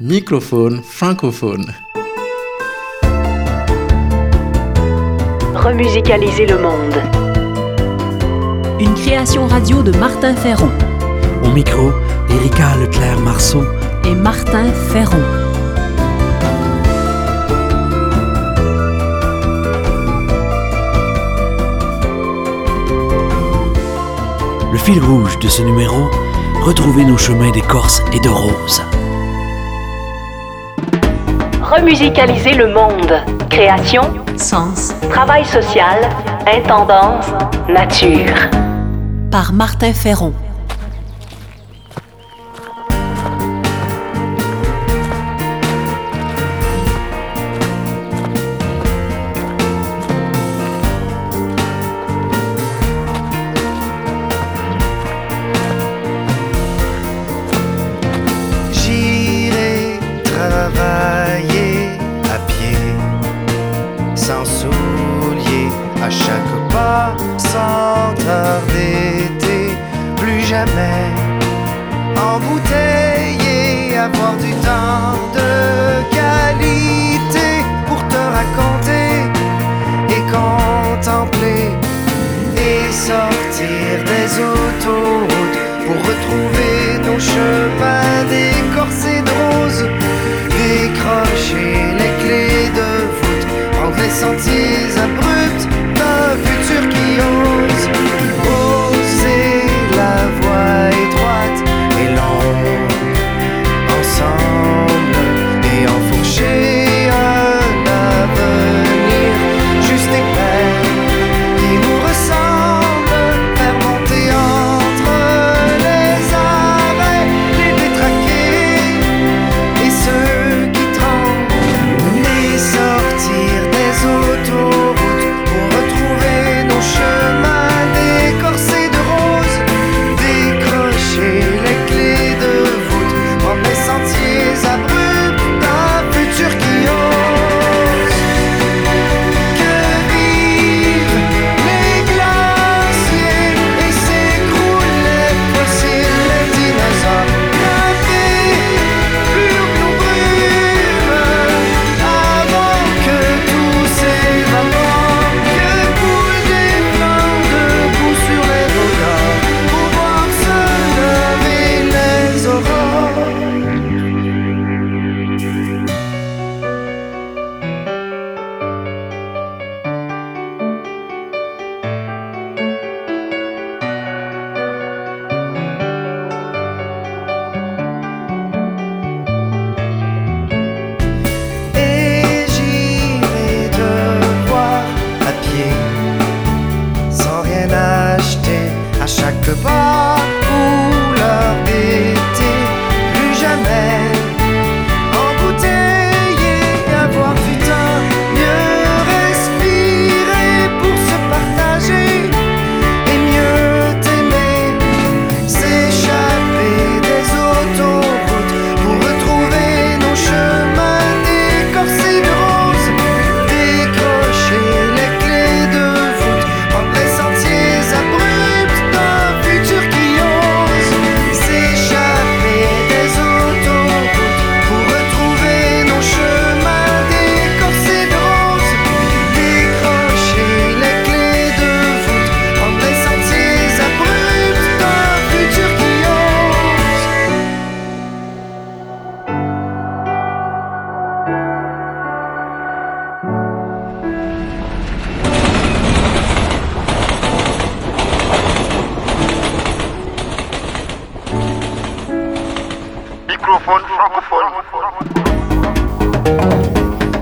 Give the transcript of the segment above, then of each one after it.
Microphone francophone. Remusicaliser le monde. Une création radio de Martin Ferron Au micro, Erika Leclerc-Marceau. et Martin Ferron. Le fil rouge de ce numéro, retrouver nos chemins d'écorce et de rose. Remusicaliser le monde. Création, Sens travail social, intendance, nature. par Martin Ferron. Avoir du temps de qualité pour te raconter et contempler et sortir des autoroutes pour retrouver nos chemins décorsés de rose, décrocher les clés de voûte, prendre les sentiers abrupts Microphone francophone.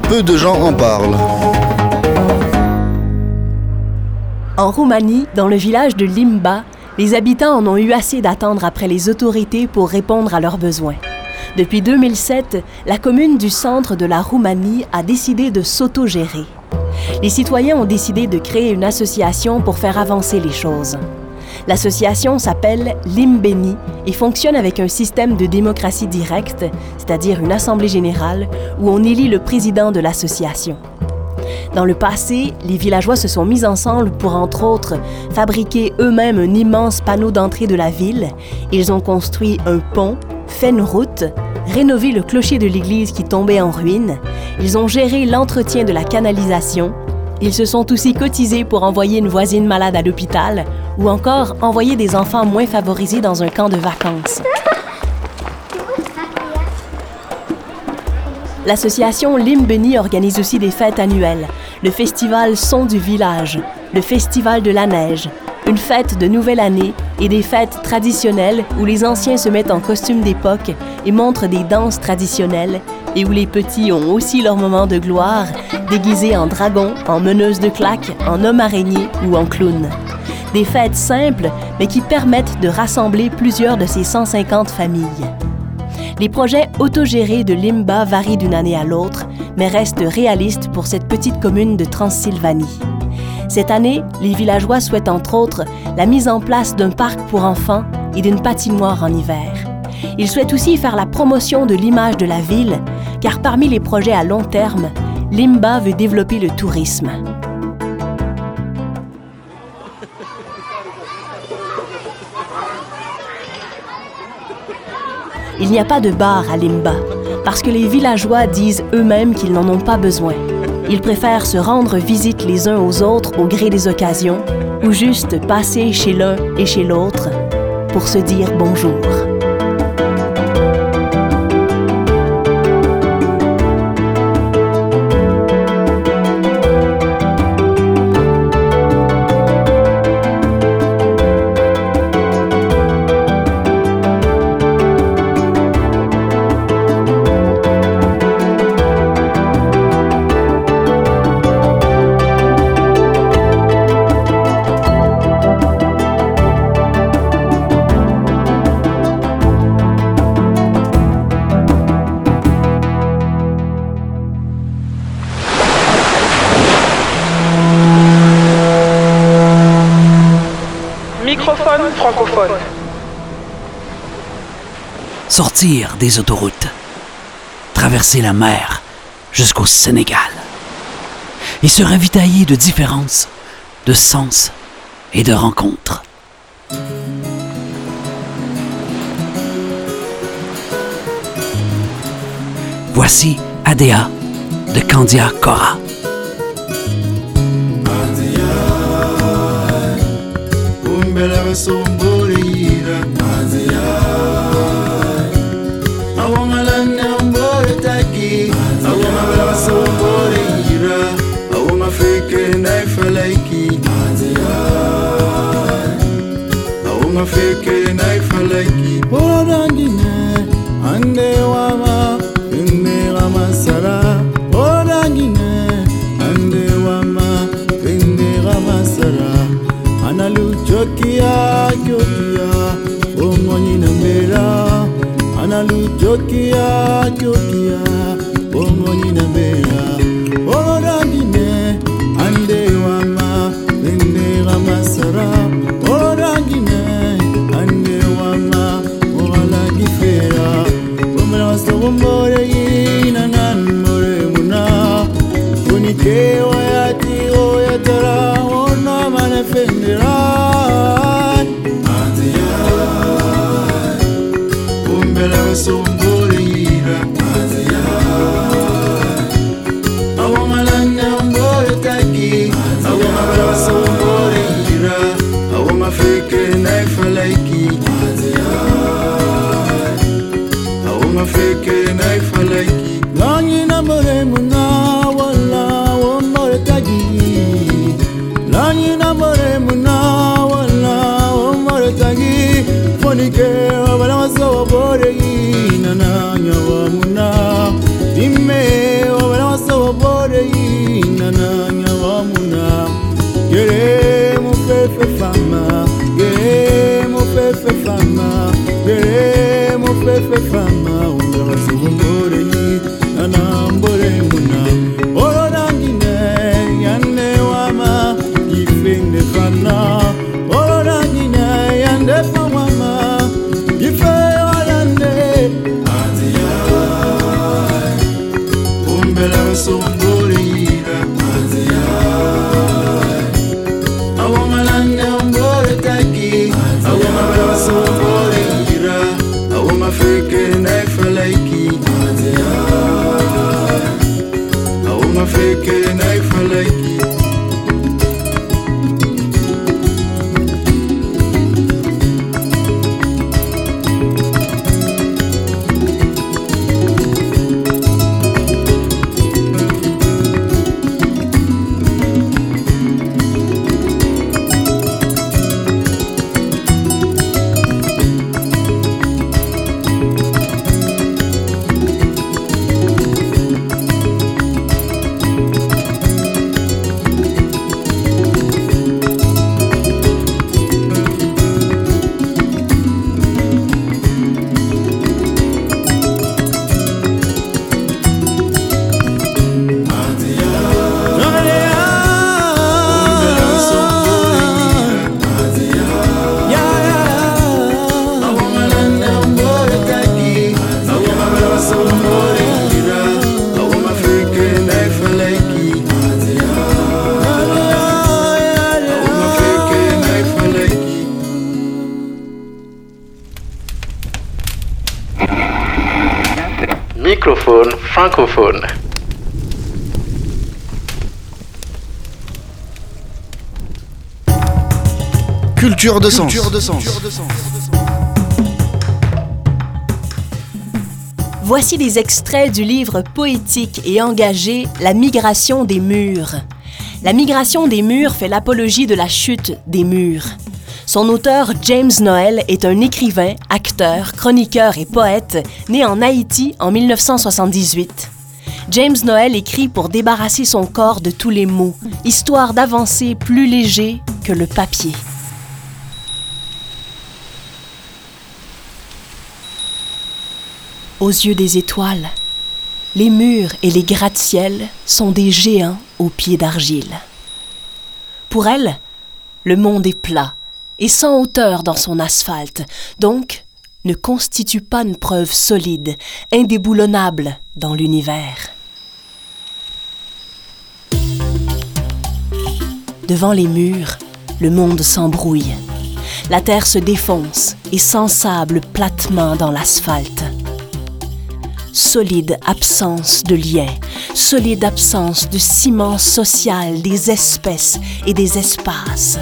Peu de gens en parlent. En Roumanie, dans le village de Limba, les habitants en ont eu assez d'attendre après les autorités pour répondre à leurs besoins. Depuis 2007, la commune du centre de la Roumanie a décidé de s'autogérer. Les citoyens ont décidé de créer une association pour faire avancer les choses. L'association s'appelle Limbeni et fonctionne avec un système de démocratie directe, c'est-à-dire une assemblée générale où on élit le président de l'association. Dans le passé, les villageois se sont mis ensemble pour, entre autres, fabriquer eux-mêmes un immense panneau d'entrée de la ville. Ils ont construit un pont, fait une route, rénové le clocher de l'église qui tombait en ruine, ils ont géré l'entretien de la canalisation, ils se sont aussi cotisés pour envoyer une voisine malade à l'hôpital ou encore envoyer des enfants moins favorisés dans un camp de vacances. L'association Limbeni organise aussi des fêtes annuelles, le festival Son du village, le festival de la neige, une fête de nouvelle année et des fêtes traditionnelles où les anciens se mettent en costume d'époque et montrent des danses traditionnelles et où les petits ont aussi leur moment de gloire, déguisés en dragon, en meneuse de claques, en homme araignée ou en clown. Des fêtes simples, mais qui permettent de rassembler plusieurs de ces 150 familles. Les projets autogérés de Limba varient d'une année à l'autre, mais restent réalistes pour cette petite commune de Transylvanie. Cette année, les villageois souhaitent entre autres la mise en place d'un parc pour enfants et d'une patinoire en hiver. Ils souhaitent aussi faire la promotion de l'image de la ville, car parmi les projets à long terme, Limba veut développer le tourisme. Il n'y a pas de bar à Limba, parce que les villageois disent eux-mêmes qu'ils n'en ont pas besoin. Ils préfèrent se rendre visite les uns aux autres au gré des occasions, ou juste passer chez l'un et chez l'autre pour se dire bonjour. Sortir des autoroutes. Traverser la mer jusqu'au Sénégal. Et se ravitailler de différences, de sens et de rencontres. Voici Adea de Candia Cora. Pora ngine ande wama ende wama sara. Pora ngine ande wama ende wama sara. Analu chokia chokia Omo nina mbera. Analu chokia chokia fama, geremo pepe fama, geremo pepe fama. Francophone. Culture de sens. Voici des extraits du livre poétique et engagé La migration des murs. La migration des murs fait l'apologie de la chute des murs. Son auteur, James Noel, est un écrivain, acteur, chroniqueur et poète né en Haïti en 1978. James Noel écrit pour débarrasser son corps de tous les maux, histoire d'avancer plus léger que le papier. Aux yeux des étoiles, les murs et les gratte-ciels sont des géants aux pieds d'argile. Pour elle, le monde est plat et sans hauteur dans son asphalte, donc ne constitue pas une preuve solide, indéboulonnable dans l'univers. Devant les murs, le monde s'embrouille. La terre se défonce et s'ensable platement dans l'asphalte. Solide absence de lien, solide absence de ciment social des espèces et des espaces.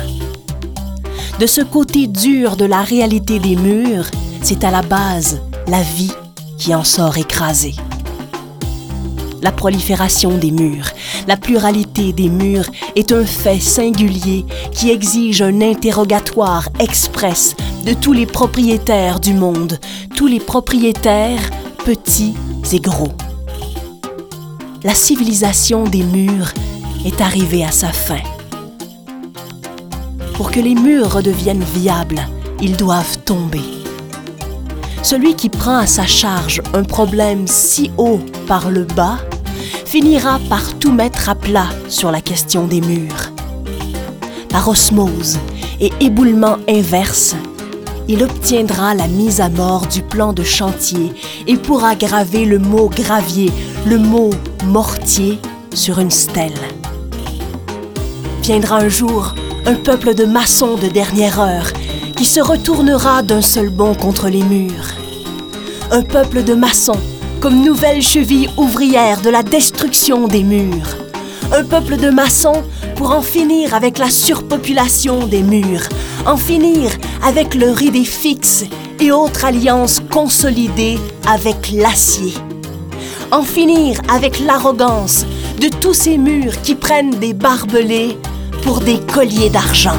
De ce côté dur de la réalité des murs, c'est à la base la vie qui en sort écrasée. La prolifération des murs, la pluralité des murs est un fait singulier qui exige un interrogatoire express de tous les propriétaires du monde, tous les propriétaires petits et gros. La civilisation des murs est arrivée à sa fin. Pour que les murs redeviennent viables, ils doivent tomber. Celui qui prend à sa charge un problème si haut par le bas finira par tout mettre à plat sur la question des murs. Par osmose et éboulement inverse, il obtiendra la mise à mort du plan de chantier et pourra graver le mot gravier, le mot mortier sur une stèle. Viendra un jour un peuple de maçons de dernière heure qui se retournera d'un seul bond contre les murs. Un peuple de maçons comme nouvelle cheville ouvrière de la destruction des murs. Un peuple de maçons pour en finir avec la surpopulation des murs, en finir avec leur idée fixe et autres alliances consolidées avec l'acier. En finir avec l'arrogance de tous ces murs qui prennent des barbelés pour des colliers d'argent.